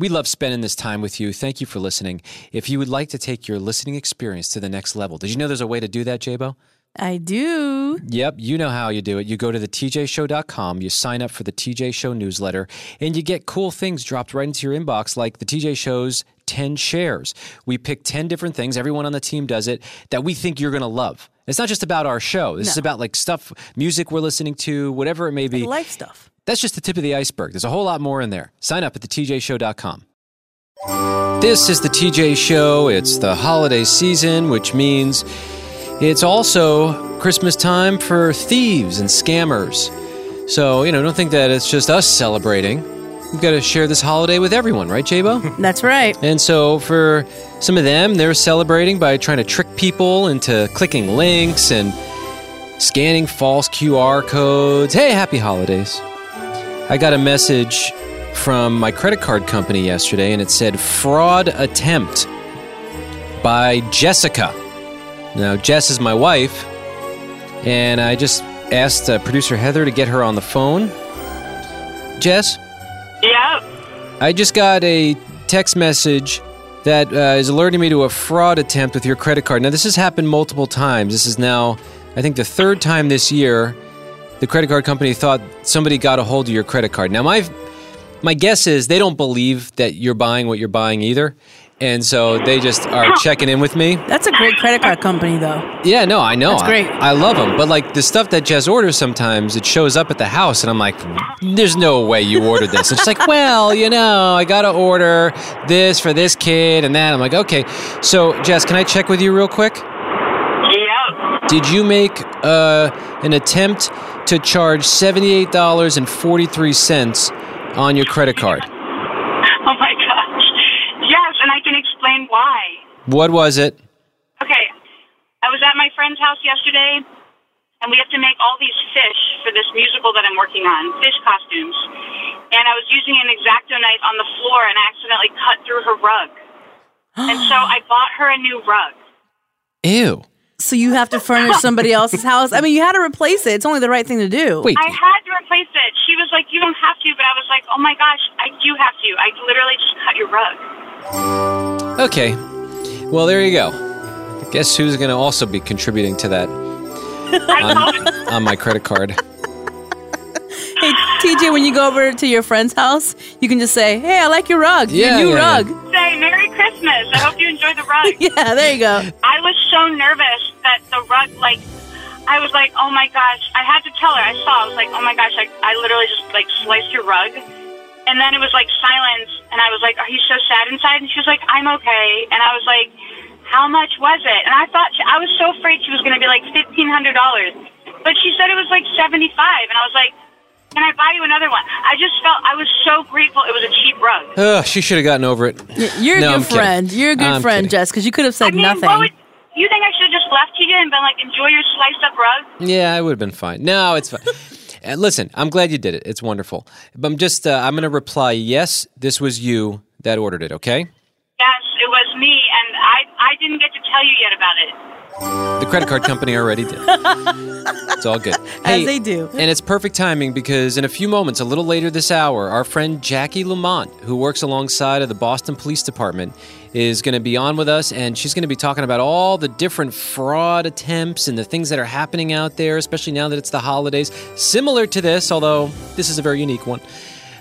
We love spending this time with you. Thank you for listening. If you would like to take your listening experience to the next level, did you know there's a way to do that, Jabo? I do. Yep, you know how you do it. You go to the tjshow.com, you sign up for the TJ Show newsletter, and you get cool things dropped right into your inbox like the TJ Show's 10 shares. We pick 10 different things, everyone on the team does it, that we think you're going to love. It's not just about our show. This is about like stuff, music we're listening to, whatever it may be. Life stuff. That's just the tip of the iceberg. There's a whole lot more in there. Sign up at thetjshow.com. This is the TJ Show. It's the holiday season, which means it's also Christmas time for thieves and scammers. So, you know, don't think that it's just us celebrating. We've got to share this holiday with everyone, right, Jabo? That's right. and so for some of them, they're celebrating by trying to trick people into clicking links and scanning false QR codes. Hey, happy holidays. I got a message from my credit card company yesterday and it said fraud attempt by Jessica. Now, Jess is my wife, and I just asked uh, producer Heather to get her on the phone. Jess, Yep. I just got a text message that uh, is alerting me to a fraud attempt with your credit card. Now, this has happened multiple times. This is now, I think, the third time this year the credit card company thought somebody got a hold of your credit card. Now, my my guess is they don't believe that you're buying what you're buying either. And so they just are checking in with me. That's a great credit card company, though. Yeah, no, I know. That's great. I, I love them. But like the stuff that Jess orders sometimes, it shows up at the house, and I'm like, there's no way you ordered this. It's like, well, you know, I got to order this for this kid and that. I'm like, okay. So, Jess, can I check with you real quick? Did you make uh, an attempt to charge $78.43 on your credit card? Oh my gosh. Yes, and I can explain why. What was it? Okay. I was at my friend's house yesterday, and we have to make all these fish for this musical that I'm working on, fish costumes. And I was using an X-Acto knife on the floor and accidentally cut through her rug. and so I bought her a new rug. Ew. So you have to furnish somebody else's house. I mean, you had to replace it. It's only the right thing to do. Wait. I had to replace it. She was like, "You don't have to," but I was like, "Oh my gosh, I do have to. I literally just cut your rug." Okay. Well, there you go. Guess who's going to also be contributing to that I told her on my credit card? Hey, TJ, when you go over to your friend's house, you can just say, "Hey, I like your rug. Yeah, your new yeah, rug." say Merry Christmas. I hope you enjoy the rug. Yeah, there you go. I was so nervous that the rug, like, I was like, oh my gosh. I had to tell her. I saw. I was like, oh my gosh. I, I literally just like sliced your rug, and then it was like silence, and I was like, are you so sad inside? And she was like, I'm okay. And I was like, how much was it? And I thought she, I was so afraid she was going to be like fifteen hundred dollars, but she said it was like seventy five, and I was like. Can I buy you another one? I just felt I was so grateful it was a cheap rug. Ugh, she should have gotten over it. You're a No, I'm good kidding. friend. You're a good I'm friend, kidding. Jess, because you could have I said mean, nothing. what would you think I should have just left TJ and been like, enjoy your sliced up rug? Yeah, I would have been fine. No, it's fine. Uh, listen, I'm glad you did it. It's wonderful. But I'm just, uh, I'm going to reply, yes, this was you that ordered it, okay? Yes, it was me, and I I didn't get to tell you yet about it. The credit card company already did. It's all good. As they do. And it's perfect timing because in a few moments, a little later this hour, our friend Jackie Lamont, who works alongside of the Boston Police Department, is going to be on with us and she's going to be talking about all the different fraud attempts and the things that are happening out there, especially now that it's the holidays. Similar to this, although this is a very unique one.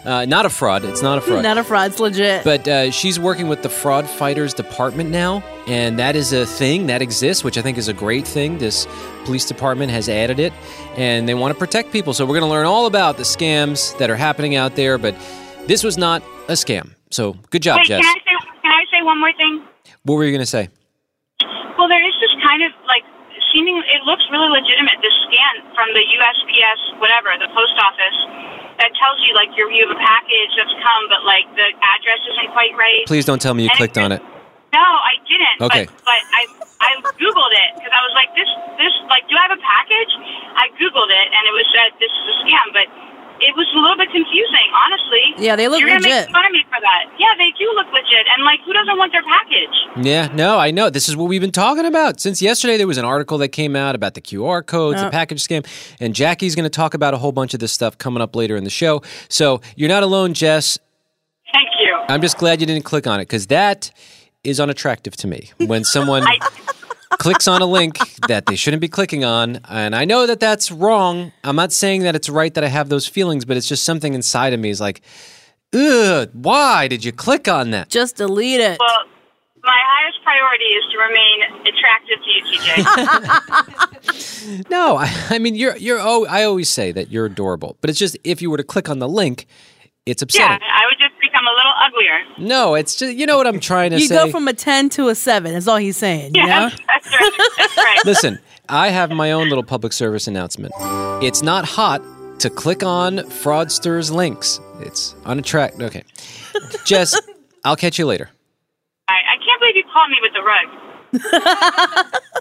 Uh, not a fraud. It's not a fraud. Not a fraud. It's legit. But uh, she's working with the Fraud Fighters Department now, and that is a thing that exists, which I think is a great thing. This police department has added it, and they want to protect people. So we're going to learn all about the scams that are happening out there. But this was not a scam. So good job, Wait, Jess. can I say can I say one more thing? What were you going to say? Well, there is this kind of like It looks really legitimate. This scan from the USPS, whatever, the post office, that tells you like you have a package that's come, but like the address isn't quite right. Please don't tell me you clicked on it. No, I didn't. Okay. But, but I I googled it because I was like, this this like, do I have a package? I googled it and it was said this is a scam, but it was a little bit confusing, honestly. Yeah, they look You're gonna make fun of me for that. Yeah, they do look legit, and like, who doesn't want their package? Yeah, no, I know. This is what we've been talking about since yesterday. There was an article that came out about the QR codes, the Uh. package scam, and Jackie's going to talk about a whole bunch of this stuff coming up later in the show. So you're not alone, Jess. Thank you. I'm just glad you didn't click on it because that is unattractive to me. When someone clicks on a link that they shouldn't be clicking on, and I know that that's wrong. I'm not saying that it's right that I have those feelings, but it's just something inside of me is like, ugh, why did you click on that? Just delete it. Well, my highest priority is to remain attractive to you, TJ. No, I, I mean you're you're. Oh, I always say that you're adorable, but it's just if you were to click on the link, it's upsetting. yeah, I would just become a little uglier. No, it's just you know what I'm trying to You say. You go from a 10 to a 7. That's all he's saying. You know? That's right. That's right. Listen, I have my own little public service announcement. It's not hot to click on fraudsters' links. It's unattractive. Okay, Jess, I'll catch you later. I, I can't believe you caught me with the rug.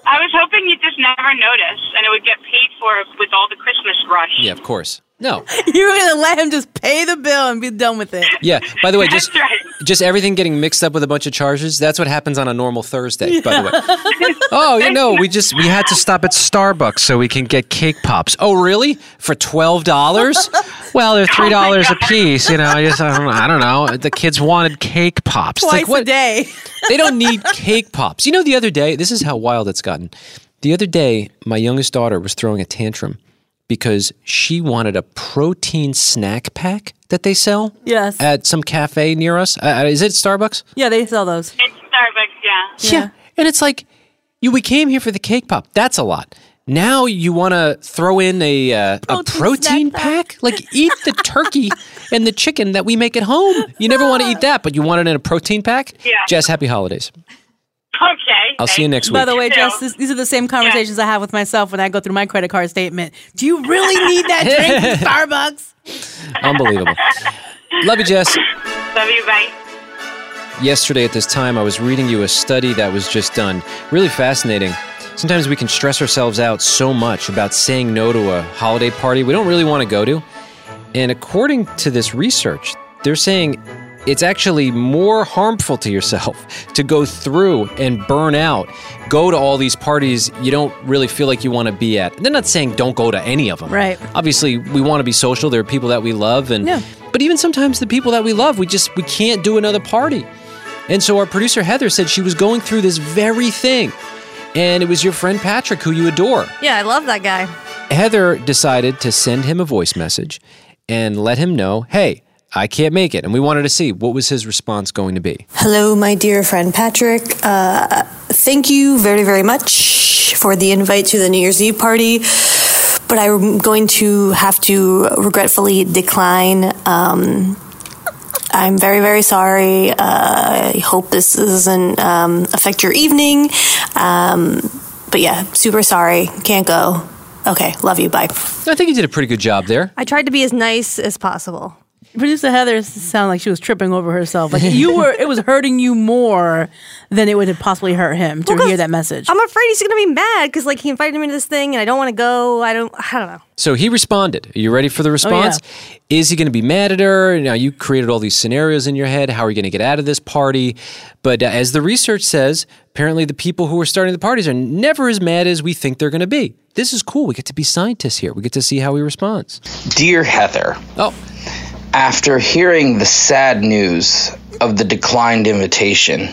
I was hoping you'd just never notice, and it would get paid for with all the Christmas rush. Yeah, of course. No. You were going to let him just pay the bill and be done with it. Yeah. By the way, just right. just everything getting mixed up with a bunch of charges. That's what happens on a normal Thursday. By the way. Oh, you know, we just we had to stop at Starbucks so we can get cake pops. Oh, really? For twelve dollars? Well, they're three dollars a piece. You know, I just I don't, I don't know. The kids wanted cake pops. Twice like, what? a day. they don't need cake pops. You know, the other day, this is how wild it's gotten. The other day, my youngest daughter was throwing a tantrum because she wanted a protein snack pack that they sell Yes. at some cafe near us. Uh, is it Starbucks? yeah, they sell those. It's Starbucks, yeah. Yeah. And it's like, you we came here for the cake pop. That's a lot. Now you want to throw in a uh, a Protein protein snack pack? Like eat the turkey and the chicken that we make at home. You never want to eat that, but you want it in a protein pack? Yeah. Jess, happy holidays. Okay. I'll see you next week. By the way, Jess, this, these are the same conversations I have with myself when I go through my credit card statement. Do you really need that drink from Starbucks? Unbelievable. Love you, Jess. Love you, bye. Yesterday at this time, I was reading you a study that was just done. Really fascinating. Sometimes we can stress ourselves out so much about saying no to a holiday party we don't really want to go to. And according to this research, they're saying it's actually more harmful to yourself to go through and burn out, go to all these parties you don't really feel like you want to be at. They're not saying don't go to any of them. Right. Obviously, we want to be social. There are people that we love and Yeah. but even sometimes the people that we love, we just we can't do another party. And so our producer Heather said she was going through this very thing. And it was your friend Patrick who you adore. Yeah, I love that guy. Heather decided to send him a voice message and let him know, "Hey, I can't make it." And we wanted to see what was his response going to be. Hello, my dear friend Patrick. Uh, thank you very, very much for the invite to the New Year's Eve party. But I'm going to have to regretfully decline. Um, I'm very, very sorry. Uh, I hope this doesn't um, affect your evening. Um, but yeah, super sorry. Can't go. Okay, love you. Bye. I think you did a pretty good job there. I tried to be as nice as possible. Producer Heather sounded like she was tripping over herself. Like you were, it was hurting you more than it would have possibly hurt him to Well, 'cause hear that message. I'm afraid he's gonna be mad because like he invited me to this thing and I don't want to go. I don't. I don't know. So he responded. Are you ready for the response? Is he going to be mad at her? Now, you created all these scenarios in your head. How are you going to get out of this party? But uh, as the research says, apparently the people who are starting the parties are never as mad as we think they're going to be. This is cool. We get to be scientists here. We get to see how he responds. Dear Heather, Oh, after hearing the sad news of the declined invitation,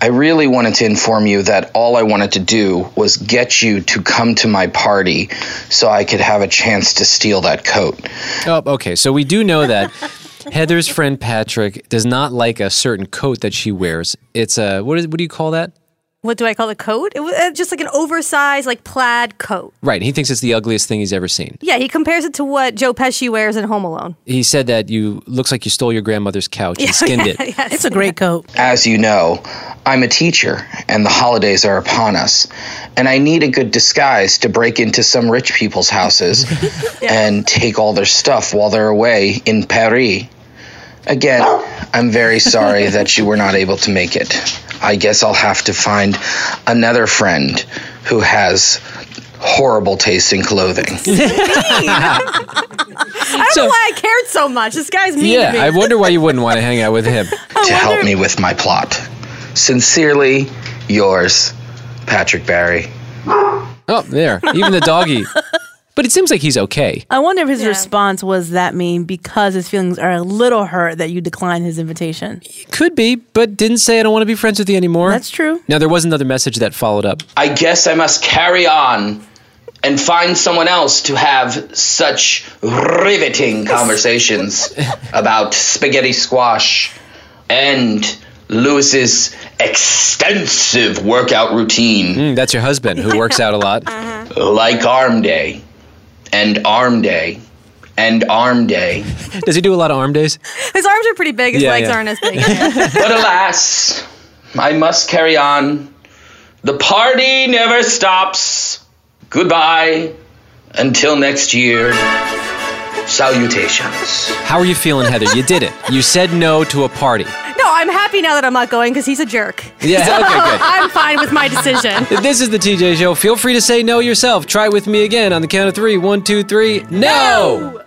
I really wanted to inform you that all I wanted to do was get you to come to my party so I could have a chance to steal that coat. oh, okay. So we do know that Heather's friend Patrick does not like a certain coat that she wears. It's a what is what do you call that? What do I call the coat? It was uh, just like an oversized like plaid coat. Right. He thinks it's the ugliest thing he's ever seen. Yeah, he compares it to what Joe Pesci wears in Home Alone. He said that you looks like you stole your grandmother's couch and skinned it. Yes. it's a great coat. As you know, I'm a teacher and the holidays are upon us. And I need a good disguise to break into some rich people's houses and take all their stuff while they're away in Paris. Again, I'm very sorry that you were not able to make it. I guess I'll have to find another friend who has horrible taste in clothing. I don't know why I cared so much. This guy's mean Yeah, to me. I wonder why you wouldn't want to hang out with him. to help me with my plot. Sincerely, yours, Patrick Barry. Oh, there. Even the doggy. But But it seems like he's okay. I wonder if his Yeah. response was that mean because his feelings are a little hurt that you declined his invitation. Could be, but didn't say I don't want to be friends with you anymore. That's true. Now there was another message that followed up. I guess I must carry on and find someone else to have such riveting conversations about spaghetti squash and Lewis's extensive workout routine, Mm, that's your husband who works out a lot. like arm day and arm day and arm day. Does he do a lot of arm days? His arms are pretty big. His Yeah, legs yeah. aren't as big. But alas, I must carry on. The party never stops. Goodbye. Until next year. Salutations. How are you feeling, Heather? You did it. You said no to a party. no, I'm happy now that I'm not going because he's a jerk. Yeah, okay, good. I'm fine with my decision. This is the TJ Show. Feel free to say no yourself. Try with me again on the count of three. One, two, three. No!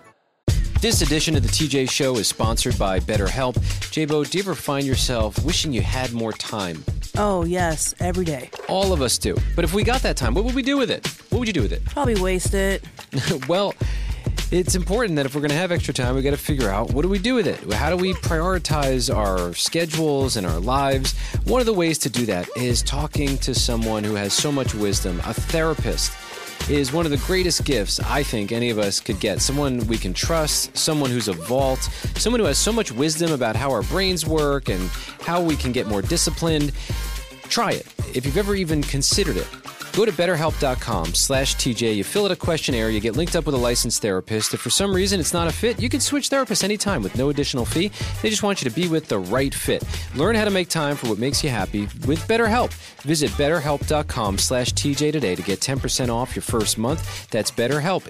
This edition of the TJ Show is sponsored by BetterHelp. Jabo, do you ever find yourself wishing you had more time? Oh, yes, every day. All of us do. But if we got that time, what would we do with it? What would you do with it? Probably waste it. well, it's important that if we're going to have extra time, we got to figure out what do we do with it? How do we prioritize our schedules and our lives? One of the ways to do that is talking to someone who has so much wisdom, a therapist. Is one of the greatest gifts I think any of us could get. Someone we can trust, someone who's a vault, someone who has so much wisdom about how our brains work and how we can get more disciplined. Try it. If you've ever even considered it, go to betterhelp.com slash TJ. You fill out a questionnaire, you get linked up with a licensed therapist. If for some reason it's not a fit, you can switch therapists anytime with no additional fee. They just want you to be with the right fit. Learn how to make time for what makes you happy with BetterHelp. Visit betterhelp.com slash TJ today to get 10% off your first month. That's betterhelp,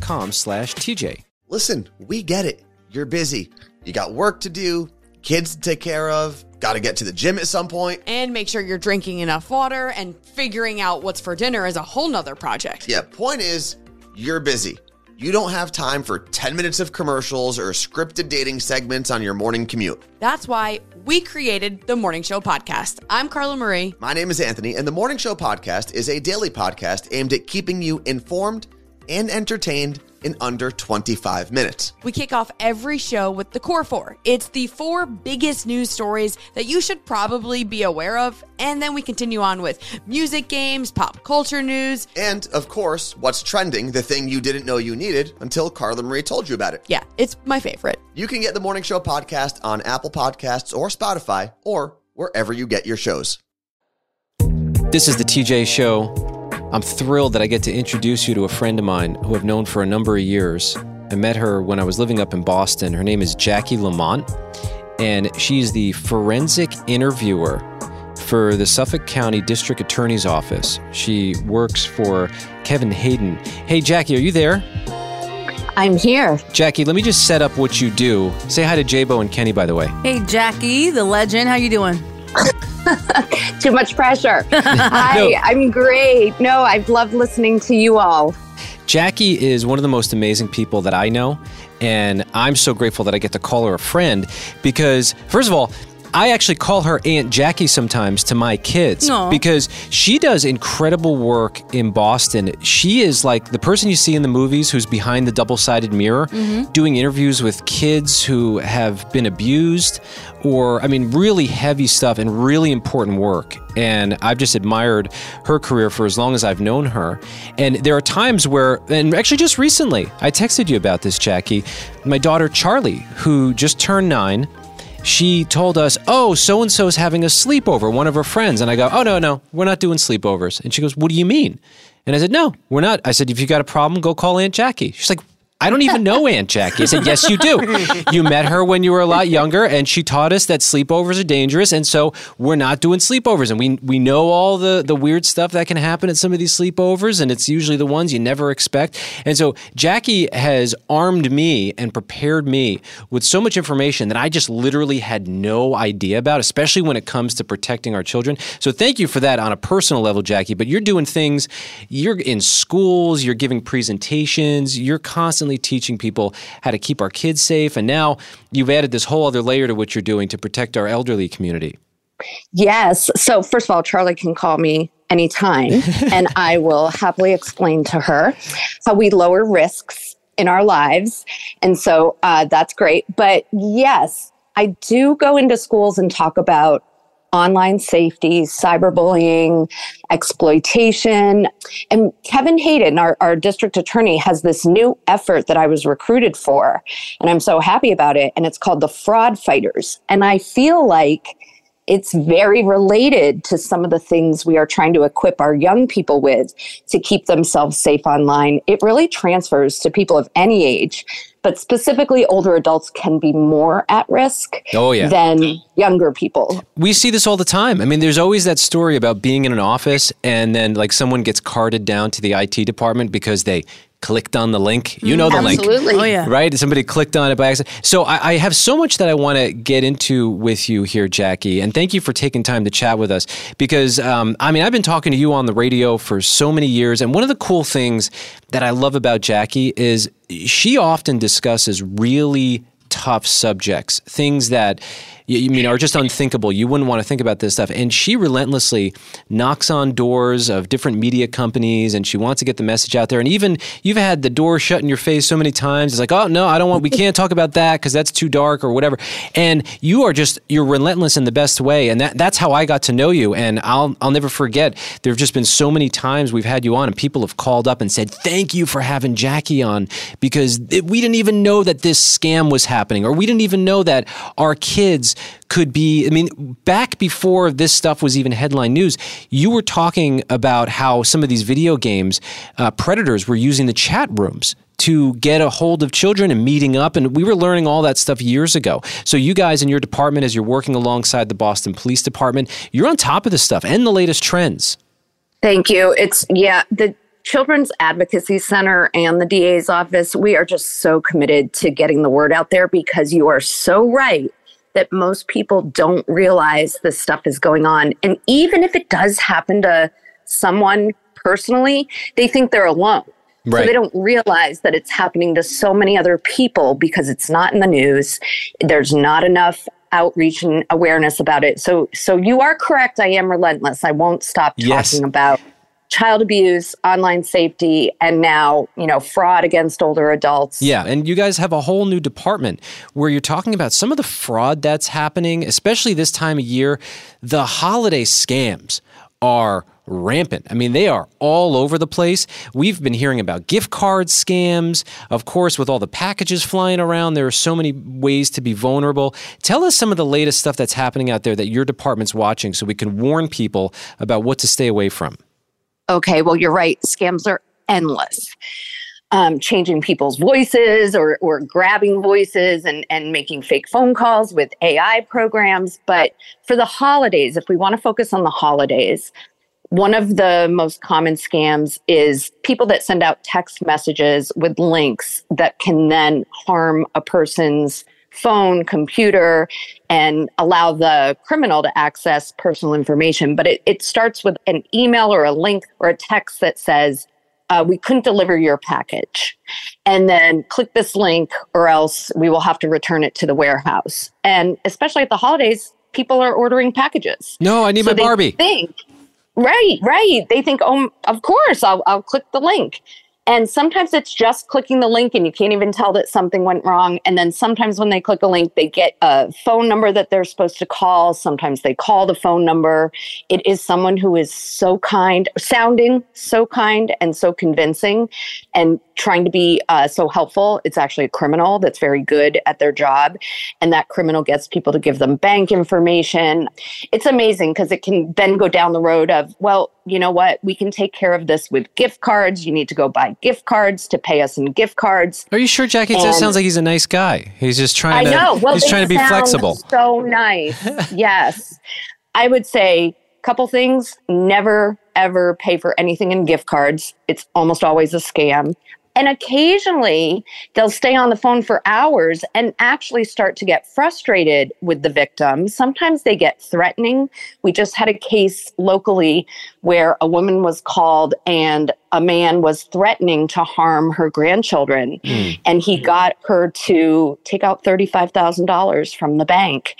com slash TJ. Listen, we get it. You're busy. You got work to do, kids to take care of, got to get to the gym at some point. and make sure you're drinking enough water and figuring out what's for dinner is a whole nother project. Yeah, point is, you're busy. You don't have time for 10 minutes of commercials or scripted dating segments on your morning commute. That's why we created the Morning Show podcast. I'm Carla Marie. My name is Anthony, and the Morning Show podcast is a daily podcast aimed at keeping you informed and entertained in under 25 minutes. We kick off every show with the Core Four. It's the four biggest news stories that you should probably be aware of. And then we continue on with music games, pop culture news. And, of course, what's trending, the thing you didn't know you needed until Carla Marie told you about it. Yeah, it's my favorite. You can get the Morning Show podcast on Apple Podcasts or Spotify or wherever you get your shows. This is the TJ Show. I'm thrilled that I get to introduce you to a friend of mine who I've known for a number of years. I met her when I was living up in Boston. Her name is Jackie Lamont, and she's the forensic interviewer for the Suffolk County District Attorney's Office. She works for Kevin Hayden. Hey, Jackie, are you there? I'm here. Jackie, let me just set up what you do. Say hi to Jabo and Kenny, by the way. Hey, Jackie, the legend. How you doing? Too much pressure. Hi, I'm great. No, I've loved listening to you all. Jackie is one of the most amazing people that I know. And I'm so grateful that I get to call her a friend because, first of all, I actually call her Aunt Jackie sometimes to my kids Aw. because she does incredible work in Boston. She is like the person you see in the movies who's behind the double sided mirror, mm-hmm. doing interviews with kids who have been abused or, I mean, really heavy stuff and really important work. And I've just admired her career for as long as I've known her. And there are times where, and actually just recently, I texted you about this, Jackie. My daughter Charlie, who just turned nine, she told us, Oh, so and so's having a sleepover, one of her friends. And I go, Oh, no, no, we're not doing sleepovers. And she goes, What do you mean? And I said, No, we're not. I said, If you got a problem, go call Aunt Jackie. She's like, I don't even know Aunt Jackie. I said, Yes, you do. You met her when you were a lot younger, and she taught us that sleepovers are dangerous. And so we're not doing sleepovers. And we, we know all the, the weird stuff that can happen at some of these sleepovers, and it's usually the ones you never expect. And so Jackie has armed me and prepared me with so much information that I just literally had no idea about, especially when it comes to protecting our children. So thank you for that on a personal level, Jackie. But you're doing things, you're in schools, you're giving presentations, you're constantly teaching people how to keep our kids safe. And now you've added this whole other layer to what you're doing to protect our elderly community. Yes. So, first of all, Charlie can call me anytime, and I will happily explain to her how we lower risks in our lives. And so uh, that's great. But yes, I do go into schools and talk about online safety, cyberbullying, exploitation. And Kevin Hayden, our, our district attorney, has this new effort that I was recruited for. And I'm so happy about it. And it's called the Fraud Fighters. And I feel like it's very related to some of the things we are trying to equip our young people with to keep themselves safe online. It really transfers to people of any age, but specifically older adults can be more at risk Oh, yeah. than younger people. We see this all the time. I mean, there's always that story about being in an office and then like someone gets carted down to the IT department because they clicked on the link. You know the link. Absolutely. Oh yeah. Right? Somebody clicked on it by accident. So I, I have so much that I want to get into with you here, Jackie. And thank you for taking time to chat with us because, um, I mean, I've been talking to you on the radio for so many years. And one of the cool things that I love about Jackie is she often discusses really tough subjects, things that you, you mean are just unthinkable. You wouldn't want to think about this stuff. And she relentlessly knocks on doors of different media companies and she wants to get the message out there. And even you've had the door shut in your face so many times. It's like, oh no, I don't want we can't talk about that because that's too dark or whatever. And you are just you're relentless in the best way. And that that's how I got to know you. And I'll I'll never forget. There have just been so many times we've had you on and people have called up and said, Thank you for having Jackie on because it, we didn't even know that this scam was happening or we didn't even know that our kids could be. I mean, back before this stuff was even headline news, you were talking about how some of these video games, uh, predators were using the chat rooms to get a hold of children and meeting up. And we were learning all that stuff years ago. So, you guys in your department, as you're working alongside the Boston Police Department, you're on top of this stuff and the latest trends. Thank you. It's, yeah, the Children's Advocacy Center and the DA's office, we are just so committed to getting the word out there because you are so right that most people don't realize this stuff is going on. And even if it does happen to someone personally, they think they're alone. So they don't realize that it's happening to so many other people because it's not in the news. There's not enough outreach and awareness about it. So so you are correct. I am relentless. I won't stop talking Yes. about child abuse, online safety, and now, you know, fraud against older adults. Yeah, and you guys have a whole new department where you're talking about some of the fraud that's happening, especially this time of year. The holiday scams are rampant. I mean, they are all over the place. We've been hearing about gift card scams. Of course, with all the packages flying around, there are so many ways to be vulnerable. Tell us some of the latest stuff that's happening out there that your department's watching so we can warn people about what to stay away from. Okay, well, you're right. Scams are endless. Um, changing people's voices or, or grabbing voices and, and making fake phone calls with AI programs. But for the holidays, if we want to focus on the holidays, one of the most common scams is people that send out text messages with links that can then harm a person's phone, computer, and allow the criminal to access personal information. But it, it starts with an email or a link or a text that says, uh, we couldn't deliver your package. And then click this link, or else we will have to return it to the warehouse. And especially at the holidays, people are ordering packages. No, I need So my they Barbie. Think, right, right. They think, oh, of course, I'll, I'll click the link. And sometimes it's just clicking the link and you can't even tell that something went wrong. And then sometimes when they click a link, they get a phone number that they're supposed to call. Sometimes they call the phone number. It is someone who is so kind, sounding so kind and so convincing and trying to be uh, so helpful. It's actually a criminal that's very good at their job. And that criminal gets people to give them bank information. It's amazing because it can then go down the road of, well, you know what? We can take care of this with gift cards. You need to go buy gift cards to pay us in gift cards. Are you sure, Jackie? It sounds like he's a nice guy. He's just I trying to. know. Well, he's trying to be flexible. So nice. yes. I would say couple things. Never ever pay for anything in gift cards. It's almost always a scam. And occasionally they'll stay on the phone for hours and actually start to get frustrated with the victim. Sometimes they get threatening. We just had a case locally where a woman was called and a man was threatening to harm her grandchildren. Hmm. And he got her to take out $35,000 from the bank.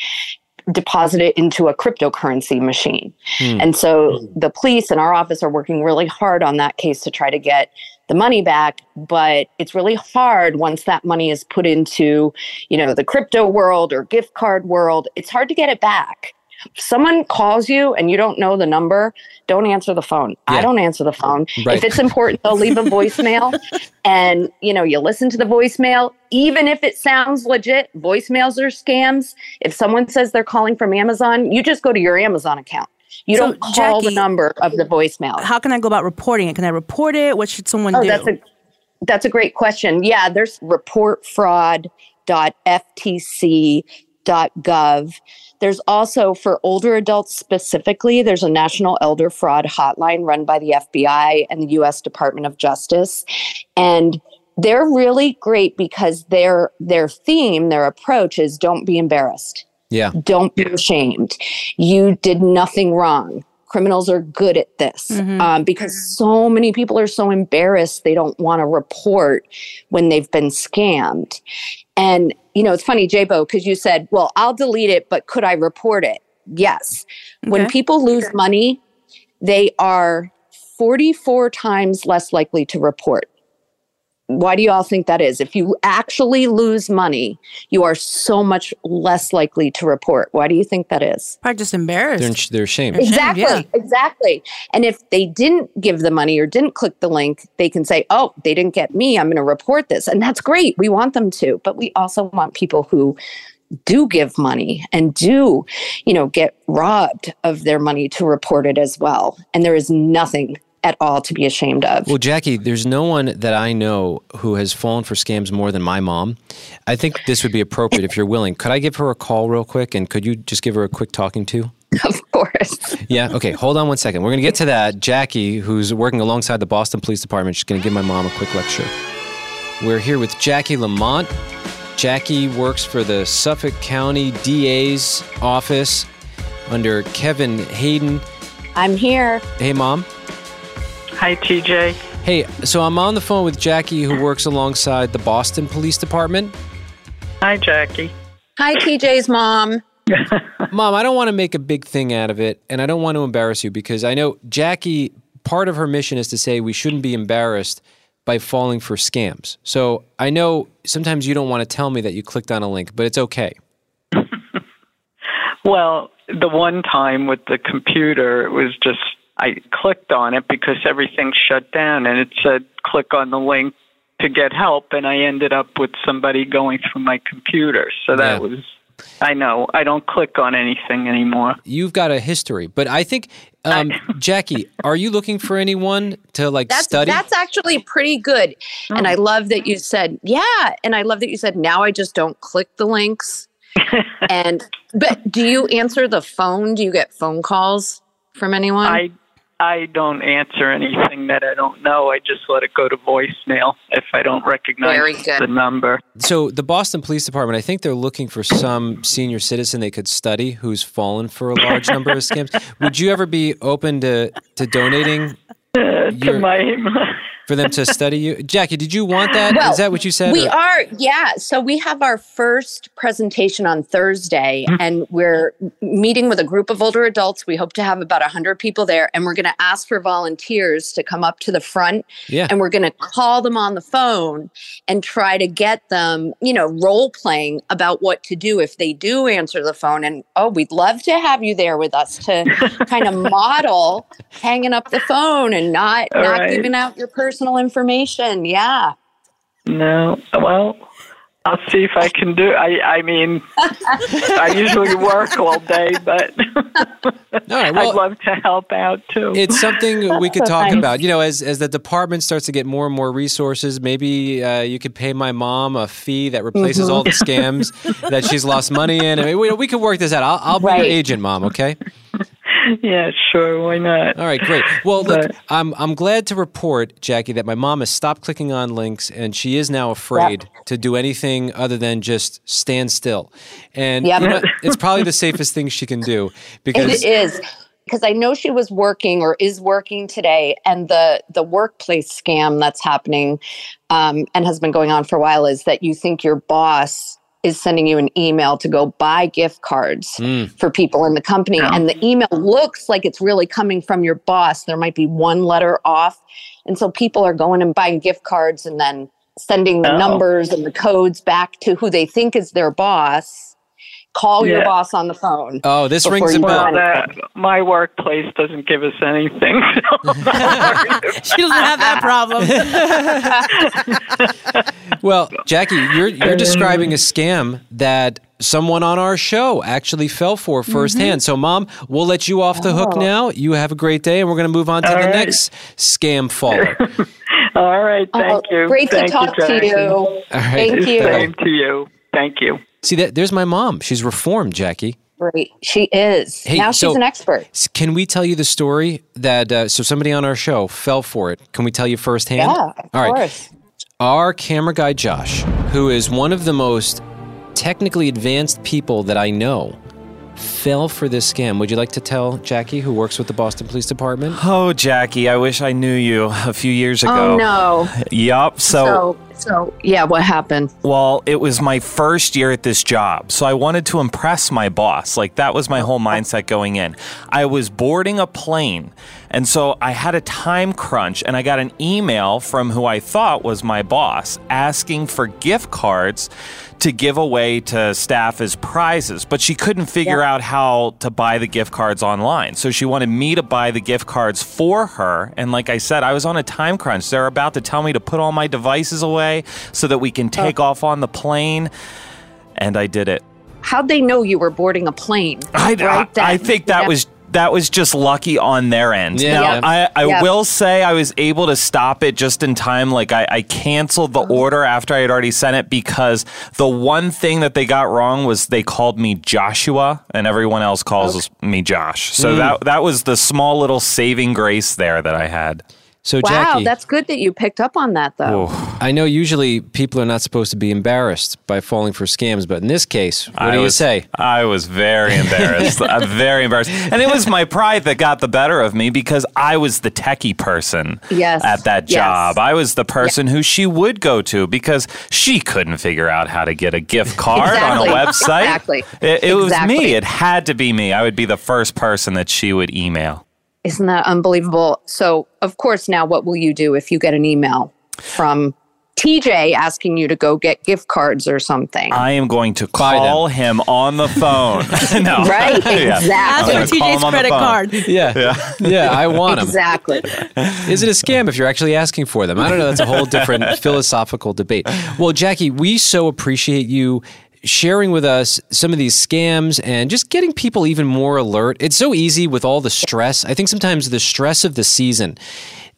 deposit it into a cryptocurrency machine. Hmm. And so hmm. the police and our office are working really hard on that case to try to get the money back, but it's really hard once that money is put into, you know, the crypto world or gift card world. It's hard to get it back. If someone calls you and you don't know the number, don't answer the phone. Yeah. I don't answer the phone. Right. If it's important, they'll leave a voicemail and you know, you listen to the voicemail even if it sounds legit. Voicemails are scams. If someone says they're calling from Amazon, you just go to your Amazon account. You So, don't call the number of the voicemail. How can I go about reporting it? Can I report it? What should someone Oh, do? that's a that's a great question. Yeah, there's reportfraud.ftc.gov. There's also for older adults specifically, there's a national elder fraud hotline run by the FBI and the US Department of Justice. And they're really great because their their theme, their approach is don't be embarrassed. Yeah. Don't be ashamed. You did nothing wrong. Criminals are good at this um, because so many people are so embarrassed they don't want to report when they've been scammed. And, you know, it's funny, Jabo, because you said, well, I'll delete it, but could I report it? Yes. When people lose money, they are 44 times less likely to report. Why do you all think that is? If you actually lose money, you are so much less likely to report. Why do you think that is? Probably just embarrassed. They're, they're ashamed. Ashamed, Exactly, yeah. exactly. And if they didn't give the money or didn't click the link, they can say, "Oh, they didn't get me. I'm going to report this." And that's great. We want them to, but we also want people who do give money and do, you know, get robbed of their money to report it as well. And there is nothing at all to be ashamed of. Well, Jackie, there's no one that I know who has fallen for scams more than my mom. I think this would be appropriate if you're willing. Could I give her a call real quick and could you just give her a quick talking to? Of course. Yeah. Okay. Hold on one second. We're going to get to that. Jackie, who's working alongside the Boston Police Department, she's going to give my mom a quick lecture. We're here with Jackie Lamont. Jackie works for the Suffolk County DA's office under Kevin Hayden. I'm here. Hey, mom. Hi, TJ. Hey, so I'm on the phone with Jackie, who works alongside the Boston Police Department. Hi, Jackie. Hi, TJ's mom. Mom, I don't want to make a big thing out of it, and I don't want to embarrass you because I know Jackie, part of her mission is to say we shouldn't be embarrassed by falling for scams. So I know sometimes you don't want to tell me that you clicked on a link, but it's okay. Well, the one time with the computer, it was just I clicked on it because everything shut down and it said click on the link to get help, and I ended up with somebody going through my computer. So that Yeah. was. I know. I don't click on anything anymore. You've got a history, but I think, um, Jackie, are you looking for anyone to like That's study? that's actually pretty good. And I love that you said, yeah. And I love that you said now I just don't click the links. and but do you answer the phone? Do you get phone calls from anyone? I I don't answer anything that I don't know. I just let it go to voicemail if I don't recognize Very good. the number. So the Boston Police Department, I think they're looking for some senior citizen they could study who's fallen for a large number of scams. Would you ever be open to to donating uh, to You're- my for them to study you? Jackie, did you want that? Is Well, that what you said? We or- are, yeah. So we have our first presentation on Thursday, Hmm. and we're meeting with a group of older adults. We hope to have about 100 people there, and we're going to ask for volunteers to come up to the front, Yeah. and we're going to call them on the phone and try to get them, you know, role playing about what to do if they do answer the phone. And oh, we'd love to have you there with us to kind of model hanging up the phone and not All not right. giving out your personal information. Yeah. No. Well, I'll see if I can do. I I mean, I usually work all day, but All right. Well, I'd love to help out too. it's something we could talk Nice. about. You know, as as the department starts to get more and more resources, maybe uh, you could pay my mom a fee that replaces all the scams that she's lost money in. I mean, we, we could work this out. I'll, I'll be your agent, mom. Okay. yeah, sure. Why not? All right, great. Well, look, But- I'm I'm glad to report, Jackie, that my mom has stopped clicking on links, and she is now afraid to do anything other than just stand still. And Yep. you know, it's probably the safest thing she can do because It is because I know she was working or is working today, and the the workplace scam that's happening um, and has been going on for a while is that you think your boss is sending you an email to go buy gift cards Mm. for people in the company. And the email looks like it's really coming from your boss. There might be one letter off. And so people are going and buying gift cards and then sending the Oh. numbers and the codes back to who they think is their boss. Call your boss on the phone. Oh, this rings a bell. Well, anything. that, my workplace doesn't give us anything. so I'm not worried about She doesn't have that problem. Well, Jackie, you're you're um, describing a scam that someone on our show actually fell for mm-hmm. firsthand. So, Mom, we'll let you off the hook oh. now. You have a great day, and we're going to move on to All the right. next scam faller. All right, thank Oh, you. Great Thank to talk to you. All right. Thank you. Same to you. Thank you. See that? There's my mom. She's reformed, Jackie. Right, She is. Hey, now she's so- an expert. Can we tell you the story that uh, so somebody on our show fell for it? Can we tell you firsthand? Yeah, of All right. course. Our camera guy Josh, who is one of the most technically advanced people that I know, fell for this scam. Would you like to tell Jackie, who works with the Boston Police Department? Oh, Jackie, I wish I knew you a few years ago. Oh no. Yup. So, So so yeah, what happened? well, it was my first year at this job. So I wanted to impress my boss. Like that was my whole mindset going in. I was boarding a plane. And so I had a time crunch and I got an email from who I thought was my boss asking for gift cards to give away to staff as prizes, but she couldn't figure out how to buy the gift cards online. So she wanted me to buy the gift cards for her. And like I said, I was on a time crunch. They're about to tell me to put all my devices away so that we can take off on the plane. And I did it. How'd they know you were boarding a plane? I, Right then? I, I think that Yeah. was that was just lucky on their end. Yeah. Now, Yeah. I, I Yeah. will say I was able to stop it just in time. Like I, I canceled the uh-huh. order after I had already sent it because the one thing that they got wrong was they called me Joshua and everyone else calls me Josh. So mm. that that was the small little saving grace there that I had. So, Wow, Jackie, that's good that you picked up on that though. I know usually people are not supposed to be embarrassed by falling for scams, but in this case, what I do you say? I was very embarrassed. I'm very embarrassed. And it was my pride that got the better of me because I was the techie person Yes. at that Yes. job. I was the person who she would go to because she couldn't figure out how to get a gift card Exactly. on a website. Exactly. It, it was me. It had to be me. I would be the first person that she would email. Isn't that unbelievable? So, of course, now what will you do if you get an email from TJ asking you to go get gift cards or something? I am going to call him on the phone. no. Right, Yeah. exactly. Ask for TJ's him on the credit phone. card. Yeah, yeah, I want them. exactly. Is it a scam if you're actually asking for them? I don't know. That's a whole different philosophical debate. Well, Jackie, we so appreciate you sharing with us some of these scams and just getting people even more alert. It's so easy with all the stress. I think sometimes the stress of the season.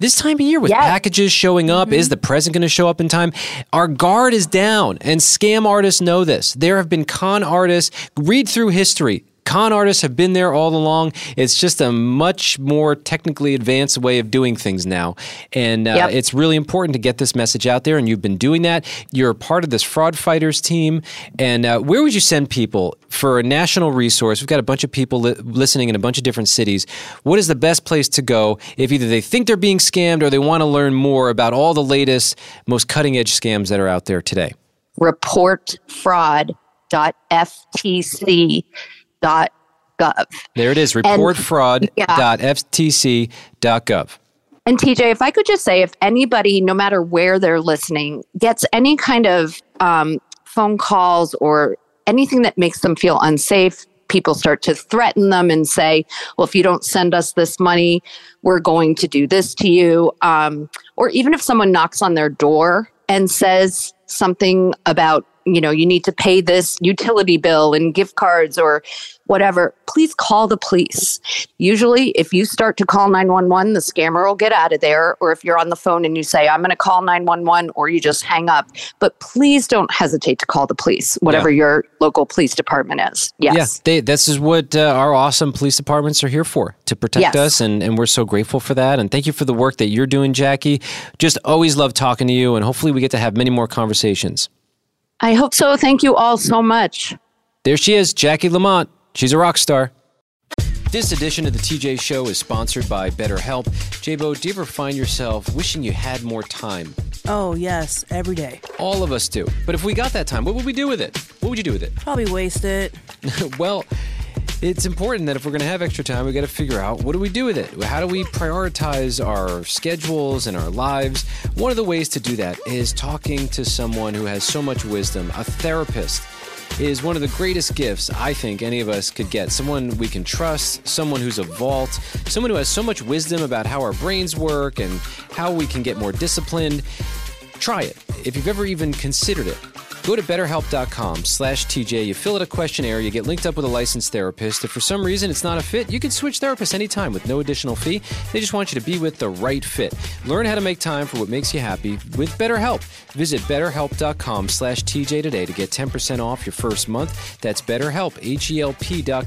This time of year with Yes. packages showing up, is mm-hmm. the present going to show up in time? Our guard is down, and scam artists know this. There have been con artists, read through history. Con artists have been there all along. It's just a much more technically advanced way of doing things now. And uh, Yep. it's really important to get this message out there. And you've been doing that. You're part of this fraud fighters team. And uh, where would you send people for a national resource? We've got a bunch of people li- listening in a bunch of different cities. What is the best place to go if either they think they're being scammed or they want to learn more about all the latest, most cutting edge scams that are out there today? Reportfraud.ftc.gov. There it is reportfraud.ftc.gov. And TJ, if I could just say, if anybody, no matter where they're listening, gets any kind of um, phone calls or anything that makes them feel unsafe, people start to threaten them and say, well, if you don't send us this money, we're going to do this to you. Um, or even if someone knocks on their door and says something about, you know, you need to pay this utility bill and gift cards or whatever, please call the police. Usually, if you start to call 911, the scammer will get out of there. Or if you're on the phone and you say, I'm going to call 911, or you just hang up. But please don't hesitate to call the police, whatever your local police department is. Yes. Yeah, they, this is what uh, our awesome police departments are here for to protect Yes. us, and, and we're so grateful for that. And thank you for the work that you're doing, Jackie. Just always love talking to you, and hopefully we get to have many more conversations. I hope so. Thank you all so much. There she is, Jackie Lamont. She's a rock star. This edition of the TJ Show is sponsored by BetterHelp. Jabo, do you ever find yourself wishing you had more time? Oh, yes, every day. All of us do. But if we got that time, what would we do with it? What would you do with it? Probably waste it. well, it's important that if we're going to have extra time, we got to figure out what do we do with it? How do we prioritize our schedules and our lives? One of the ways to do that is talking to someone who has so much wisdom, a therapist is one of the greatest gifts I think any of us could get. Someone we can trust, someone who's a vault, someone who has so much wisdom about how our brains work and how we can get more disciplined. Try it if you've ever even considered it. Go to betterhelp.com slash TJ. You fill out a questionnaire, you get linked up with a licensed therapist. If for some reason it's not a fit, you can switch therapists anytime with no additional fee. They just want you to be with the right fit. Learn how to make time for what makes you happy with BetterHelp. Visit betterhelp.com slash TJ today to get 10% off your first month. That's betterhelp,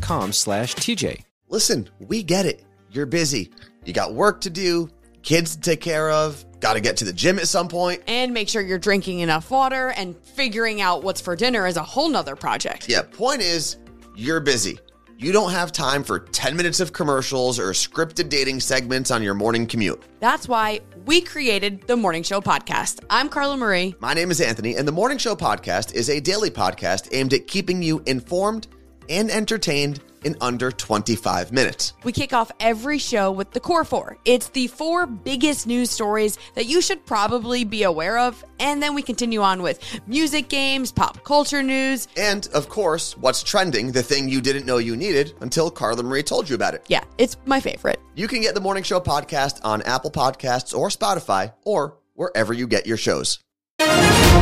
com slash TJ. Listen, we get it. You're busy. You got work to do, kids to take care of, got to get to the gym at some point. And make sure you're drinking enough water and figuring out what's for dinner is a whole nother project. Yeah, point is, you're busy. You don't have time for 10 minutes of commercials or scripted dating segments on your morning commute. That's why we created the Morning Show podcast. I'm Carla Marie. My name is Anthony, and the Morning Show podcast is a daily podcast aimed at keeping you informed and entertained in under 25 minutes. We kick off every show with the Core Four. It's the four biggest news stories that you should probably be aware of, and then we continue on with music games, pop culture news, and of course, what's trending, the thing you didn't know you needed until Carla Marie told you about it. Yeah, it's my favorite. You can get the Morning Show podcast on Apple Podcasts or Spotify or wherever you get your shows.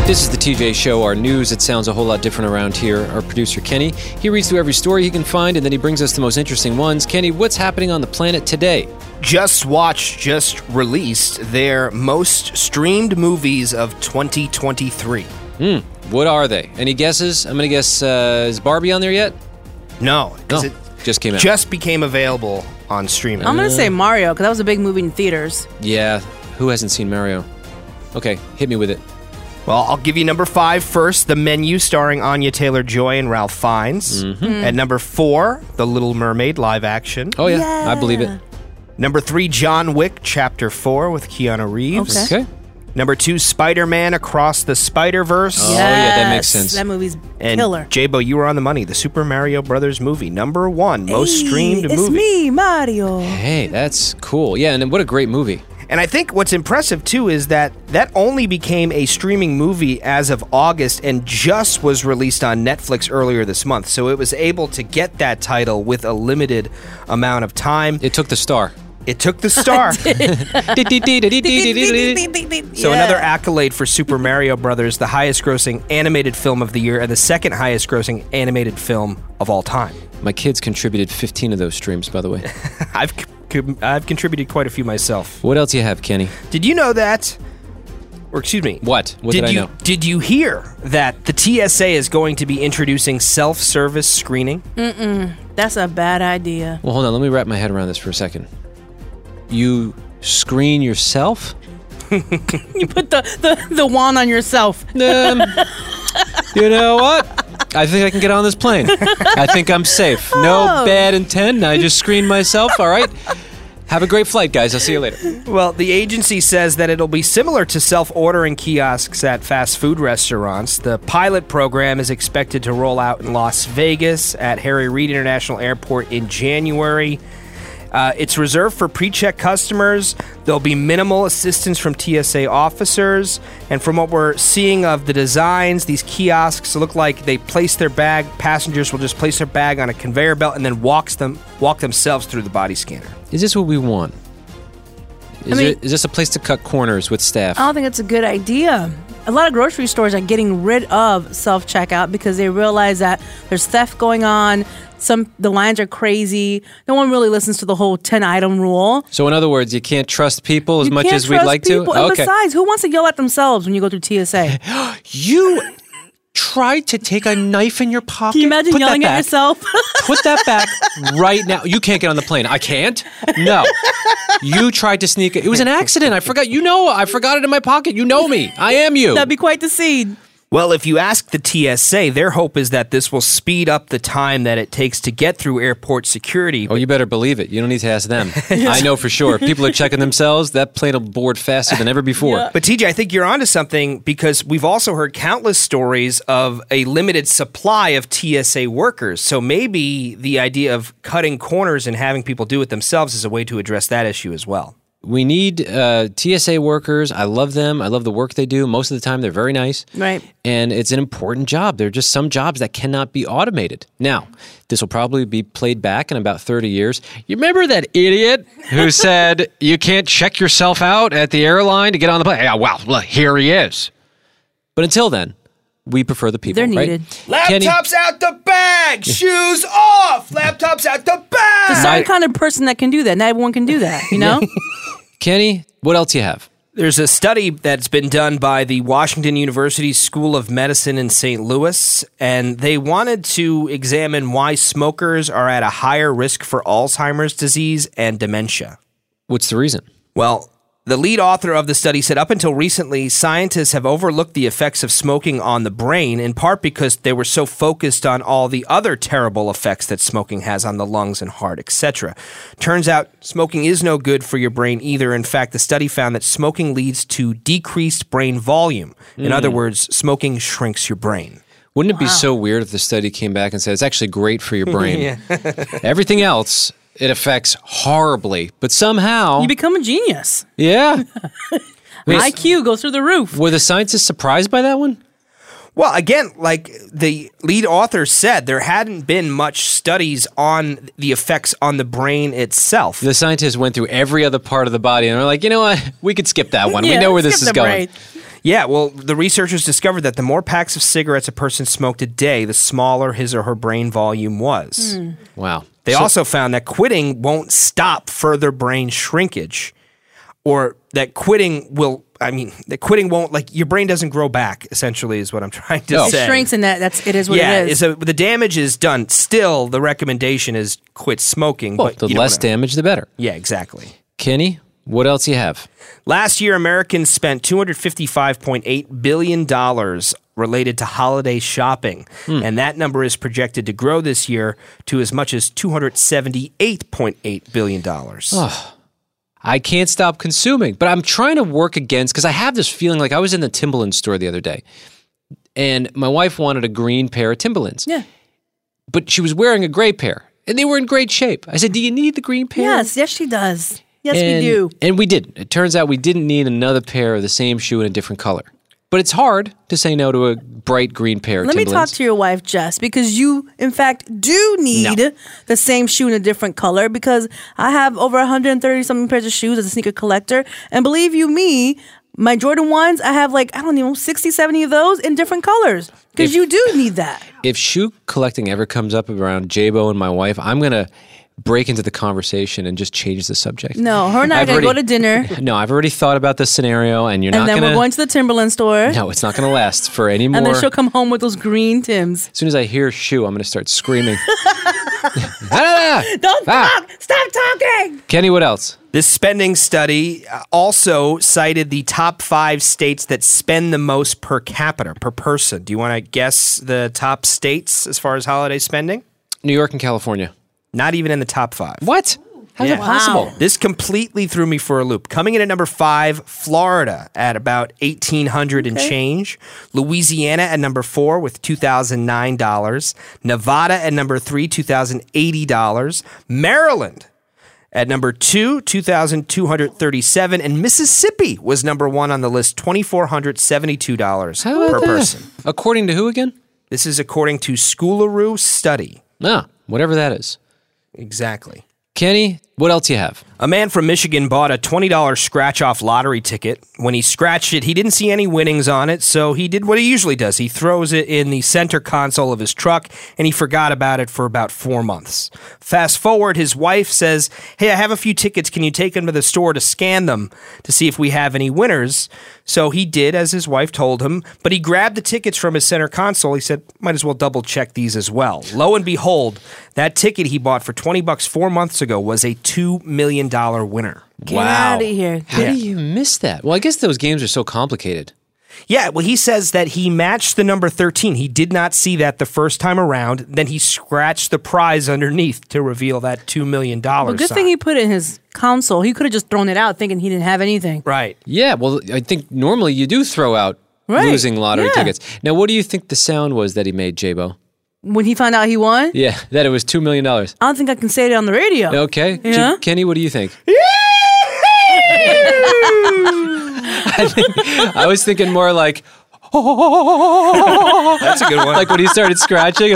This is the TJ Show, our news It sounds a whole lot different around here. Our producer, Kenny, he reads through every story he can find and then he brings us the most interesting ones. Kenny, what's happening on the planet today? JustWatch just released their most streamed movies of 2023. Hmm, what are they? Any guesses? I'm going to guess, uh, is Barbie on there yet? No, because No, it just came out. just became available on streaming. I'm going to say Mario because that was a big movie in theaters. Yeah, who hasn't seen Mario? Okay, hit me with it. Well, I'll give you number five first. The Menu, starring Anya Taylor Joy and Ralph Fiennes. Mhm. At number four, The Little Mermaid live action. Oh, yeah, I believe it. Number three, John Wick, Chapter Four with Keanu Reeves. Okay. Okay. Number two, Spider Man Across the Spider Verse. Oh, yeah, that makes sense. That movie's And killer. Jabo, you were on the money. The Super Mario Brothers movie, number one, most streamed Hey, it's movie. me, Mario. Hey, that's cool. Yeah, and what a great movie. And I think what's impressive too is that that only became a streaming movie as of August and just was released on Netflix earlier this month. So it was able to get that title with a limited amount of time. It took the star. It took the star. So another accolade for Super Mario Brothers, the highest grossing animated film of the year and the second highest grossing animated film of all time. My kids contributed 15 of those streams, by the way. I've c- I've contributed quite a few myself. What else you have, Kenny? Did you know that or excuse me. What? What did, I you know? did you hear that the TSA is going to be introducing self-service screening? Mm-mm. That's a bad idea. Well, hold on. Let me wrap my head around this for a second. You screen yourself? You put the, the, the wand on yourself. Um, you know what? I think I can get on this plane. I think I'm safe. No Oh. bad intent. I just screened myself. All right. Have a great flight, guys. I'll see you later. Well, the agency says that it'll be similar to self ordering kiosks at fast food restaurants. The pilot program is expected to roll out in Las Vegas at Harry Reid International Airport in January. Uh, it's reserved for pre check customers. There'll be minimal assistance from TSA officers. And from what we're seeing of the designs, these kiosks look like they place their bag, passengers will just place their bag on a conveyor belt and then walks them, walk themselves through the body scanner. Is this what we want? Is, I mean- there, is this a place to cut corners with staff? I don't think it's a good idea. A lot of grocery stores are getting rid of self checkout because they realize that there's theft going on. Some the lines are crazy. No one really listens to the whole ten item rule. So, in other words, you can't trust people as You much as we'd like people. to. And Okay. besides, who wants to yell at themselves when you go through TSA? you tried to take a knife in your pocket. Can you imagine Put that yelling at yourself? Put that back right now. You can't get on the plane. I can't. No. You tried to sneak it. It was an accident. I forgot. You know, I forgot it in my pocket. You know me. I am you. That'd be quite the scene. Well, if you ask the TSA, their hope is that this will speed up the time that it takes to get through airport security. Oh, you better believe it. You don't need to ask them. I know for sure. People are checking themselves. That plane will board faster than ever before. But TJ, I think you're onto something because we've also heard countless stories of a limited supply of TSA workers. So maybe the idea of cutting corners and having people do it themselves is a way to address that issue as well. We need uh, TSA workers. I love them. I love the work they do. Most of the time, they're very nice. Right. And it's an important job. There are just some jobs that cannot be automated. Now, this will probably be played back in about 30 years. You remember that idiot who said you can't check yourself out at the airline to get on the plane? Yeah, well, here he is. But until then, we prefer the people. They're right? needed. Kenny- Laptops out the bag, shoes off. Laptops out the bag. There's some kind of person that can do that. Not everyone can do that, you know? Kenny, what else you have? There's a study that's been done by the Washington University School of Medicine in St. Louis, and they wanted to examine why smokers are at a higher risk for Alzheimer's disease and dementia. What's the reason? Well, the lead author of the study said up until recently, scientists have overlooked the effects of smoking on the brain, in part because they were so focused on all the other terrible effects that smoking has on the lungs and heart, etc. Turns out smoking is no good for your brain either. In fact, the study found that smoking leads to decreased brain volume. In Mm. other words, smoking shrinks your brain. Wouldn't it be so weird if the study came back and said it's actually great for your brain? Everything else it affects horribly, but somehow You become a genius. yeah. Wait, IQ goes through the roof. Were the scientists surprised by that one? Well, again, like the lead author said, there hadn't been much studies on the effects on the brain itself. The scientists went through every other part of the body and they're like, you know what? We could skip that one. we know where this is going. brain. Yeah, well, the researchers discovered that the more packs of cigarettes a person smoked a day, the smaller his or her brain volume was. Hmm. Wow. They So- also found that quitting won't stop further brain shrinkage, or that quitting will. I mean, that quitting won't like your brain doesn't grow back. Essentially, is what I'm trying to say. It say. shrinks and that that's it is what yeah, it is. so the damage is done. Still, the recommendation is quit smoking. Well, but the less wanna- damage, the better. Yeah, exactly. Kenny, what else you have? Last year, Americans spent $255.8 billion related to holiday shopping. Hmm. And that number is projected to grow this year to as much as $278.8 billion. Oh, I can't stop consuming, but I'm trying to work against because I have this feeling like I was in the Timberland store the other day, and my wife wanted a green pair of Timberlands. Yeah. But she was wearing a gray pair, and they were in great shape. I said, "Do you need the green pair?" Yes, yes, she does. Yes, and, we do. And we didn't. It turns out we didn't need another pair of the same shoe in a different color. But it's hard to say no to a bright green pair of shoes. Let me talk to your wife, Jess, because you, in fact, do need the same shoe in a different color. Because I have over 130 something pairs of shoes as a sneaker collector, and believe you me, my Jordan ones, I have like I don't know 60, 70 of those in different colors. Because you do need that. if shoe collecting ever comes up around Jabo and my wife, I'm gonna break into the conversation and just change the subject. No, her and I are gonna go to dinner, No, I've already thought about this scenario, and you're and not then gonna. we're going to the Timberland store, no, it's not gonna last for any more. and then she'll come home with those green Tims. as soon as I hear shoe, I'm gonna start screaming. Ah! Don't Ah! talk! Stop talking! Kenny, what else? This spending study uh, also cited the top five states that spend the most per capita, per person. Do you want to guess the top states as far as holiday spending? New York and California. Not even in the top five. What? How's Yeah. that possible? This completely threw me for a loop. Coming in at number five, Florida at about eighteen hundred and Okay. change. Louisiana at number four with two thousand nine dollars. Nevada at number three, two thousand eighty dollars. Maryland at number two, two thousand two hundred thirty-seven, and Mississippi was number one on the list, twenty four hundred seventy-two dollars per that? person. According to who again? This is according to Scholaroo study. Ah, whatever that is. Exactly. Kenny, what else you have? A man from Michigan bought a $20 scratch off lottery ticket. When he scratched it, he didn't see any winnings on it, so he did what he usually does. He throws it in the center console of his truck and he forgot about it for about four months. Fast forward, his wife says, Hey, I have a few tickets. Can you take them to the store to scan them to see if we have any winners? So he did as his wife told him, but he grabbed the tickets from his center console. He said, Might as well double check these as well. Lo and behold, that ticket he bought for 20 bucks four months ago was a $2 million winner. Get out of here. How do you miss that? Well, I guess those games are so complicated. Yeah, well, he says that he matched the number 13. He did not see that the first time around. Then he scratched the prize underneath to reveal that $2 million. Well, good sign. thing he put it in his console. He could have just thrown it out thinking he didn't have anything. Right. Yeah, well, I think normally you do throw out Right, losing lottery yeah. tickets. Now, what do you think the sound was that he made, Jabo? When he found out he won, Yeah, that it was $2 million. I don't think I can say it on the radio. Okay. J- Yeah? Kenny, what do you think? I, think, I was thinking more like, That's a good one. like when he started scratching.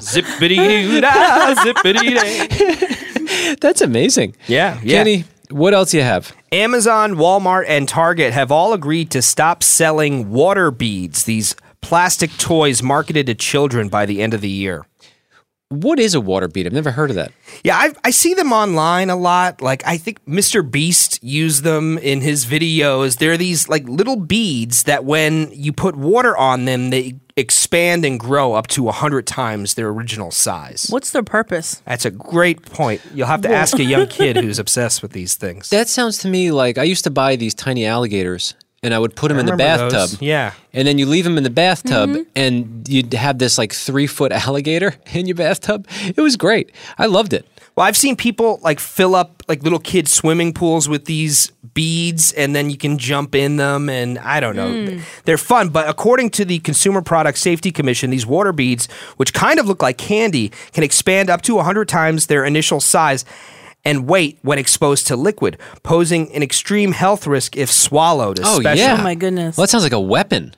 zippity da, zippity day. That's amazing. Yeah, yeah. Kenny, what else you have? Amazon, Walmart, and Target have all agreed to stop selling water beads, these plastic toys marketed to children by the end of the year. What is a water bead? I've never heard of that. Yeah, I, I see them online a lot. Like, I think Mr. Beast used them in his videos. They're these like little beads that when you put water on them, they expand and grow up to 100 times their original size. What's their purpose? That's a great point. You'll have to ask a young kid who's obsessed with these things. That sounds to me like I used to buy these tiny alligators and I would put them I in the remember those. bathtub. Yeah. And then you leave them in the bathtub Mm-hmm. and you'd have this like three foot alligator in your bathtub. It was great. I loved it. Well, I've seen people like fill up like little kid swimming pools with these beads and then you can jump in them and I don't know. Hmm. They're fun, but according to the Consumer Product Safety Commission, these water beads, which kind of look like candy, can expand up to 100 times their initial size and weight when exposed to liquid, posing an extreme health risk if swallowed, Oh, yeah. Oh my goodness. Well, that sounds like a weapon.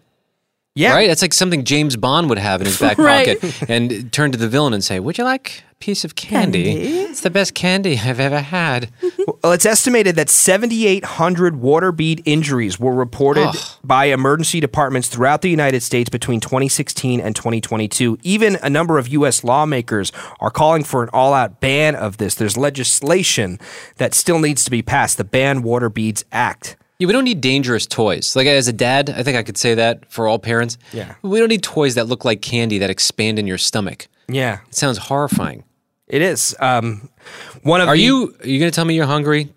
Yeah. Right? That's like something James Bond would have in his back Right. pocket and turn to the villain and say, Would you like a piece of candy? Candy? It's the best candy I've ever had. Well, it's estimated that 7,800 water bead injuries were reported by emergency departments throughout the United States between 2016 and 2022. Even a number of U.S. lawmakers are calling for an all out ban of this. There's legislation that still needs to be passed the Ban Water Beads Act. Yeah, we don't need dangerous toys. Like as a dad, I think I could say that for all parents. Yeah. We don't need toys that look like candy that expand in your stomach. Yeah, It sounds horrifying. it is. Um, one of Are the- you are you going to tell me you're hungry?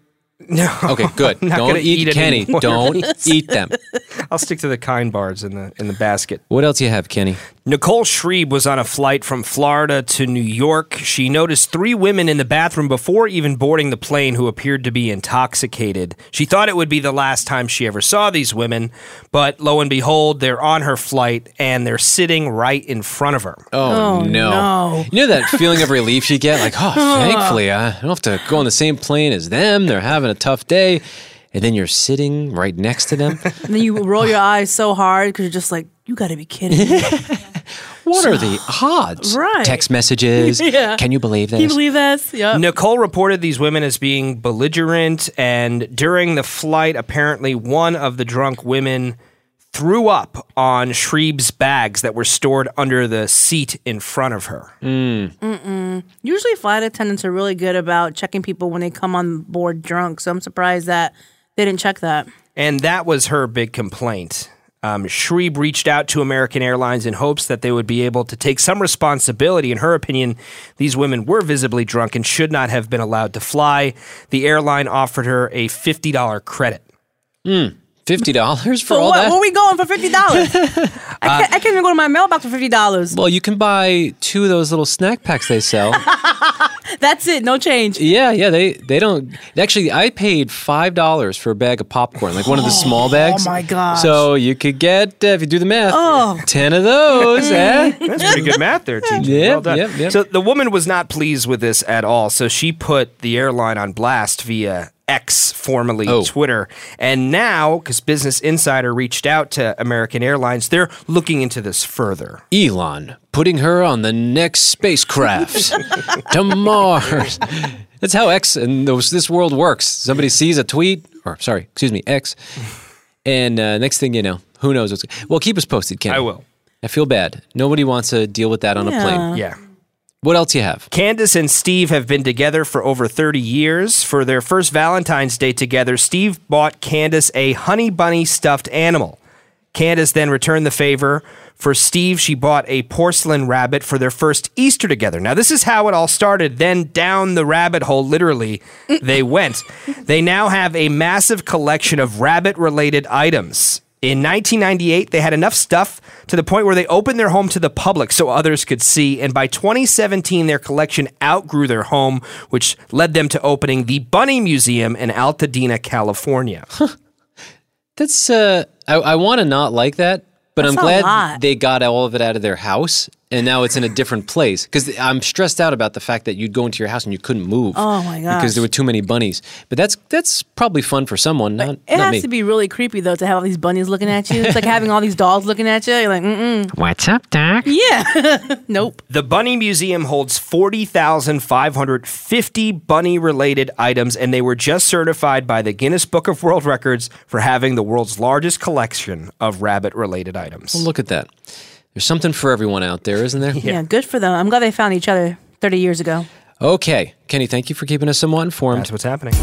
No. Okay, good. I'm not Don't gonna eat, eat Kenny. Don't eat them. I'll stick to the kind bars in the in the basket. What else you have, Kenny? Nicole Schrieb was on a flight from Florida to New York. She noticed three women in the bathroom before even boarding the plane who appeared to be intoxicated. She thought it would be the last time she ever saw these women, but lo and behold, they're on her flight and they're sitting right in front of her. Oh, Oh, no. no. You know that feeling of relief you get? Like, oh, thankfully, I don't have to go on the same plane as them. They're having a tough day. And then you're sitting right next to them. And then you roll your eyes so hard because you're just like, you got to be kidding me. What are the odds? Right. Text messages. Yeah. Can you believe this? Can you believe this? Yep. Nicole reported these women as being belligerent, and during the flight, apparently one of the drunk women threw up on Schrieb's bags that were stored under the seat in front of her. Hmm. Usually, flight attendants are really good about checking people when they come on board drunk. So I'm surprised that they didn't check that. And that was her big complaint. Um, Schrieb reached out to American Airlines in hopes that they would be able to take some responsibility. In her opinion, these women were visibly drunk and should not have been allowed to fly. The airline offered her a $50 credit. Fifty dollars for For all what? that? Where we going for fifty dollars? I can't. I can't even go to my mailbox for fifty dollars. well, you can buy two of those little snack packs they sell. That's it. No change. yeah, yeah. They they don't actually. I paid five dollars for a bag of popcorn, like one of the small bags. Oh my gosh. So you could get uh, if you do the math, Oh. ten of those. eh? That's pretty good math there, teacher. Yep, well done. yep, yep. So the woman was not pleased with this at all. So she put the airline on blast via X, formerly Oh. Twitter. And now, because Business Insider reached out to American Airlines, they're looking into this further. Elon putting her on the next spacecraft to Mars. That's how X and those, this world works. Somebody sees a tweet, or sorry, excuse me, X, and uh, next thing you know, who knows what's. Well, keep us posted, Ken. I will. I feel bad. Nobody wants to deal with that on a plane. Yeah. What else you have? Candace and Steve have been together for over 30 years. For their first Valentine's Day together, Steve bought Candace a honey bunny stuffed animal. Candace then returned the favor. For Steve, she bought a porcelain rabbit for their first Easter together. Now, this is how it all started. Then, down the rabbit hole, literally, they went. They now have a massive collection of rabbit related items. In 1998, they had enough stuff to the point where they opened their home to the public so others could see. And by 2017, their collection outgrew their home, which led them to opening the Bunny Museum in Altadena, California. That's uh, I, I want to not like that, but That's I'm glad lot. they got all of it out of their house, and now it's in a different place. Because I'm stressed out about the fact that you'd go into your house and you couldn't move. Oh my gosh. Because there were too many bunnies. But that's that's probably fun for someone, not, It not has me. to be really creepy though to have all these bunnies looking at you. It's like having all these dolls looking at you. You're like, mm mm. What's up, Doc? Yeah. nope. The Bunny Museum holds 40,550 bunny related items, and they were just certified by the Guinness Book of World Records for having the world's largest collection of rabbit related items. Well, look at that. There's something for everyone out there, isn't there? Yeah. good for them. I'm glad they found each other 30 years ago. Okay, Kenny, thank you for keeping us somewhat informed. That's what's happening.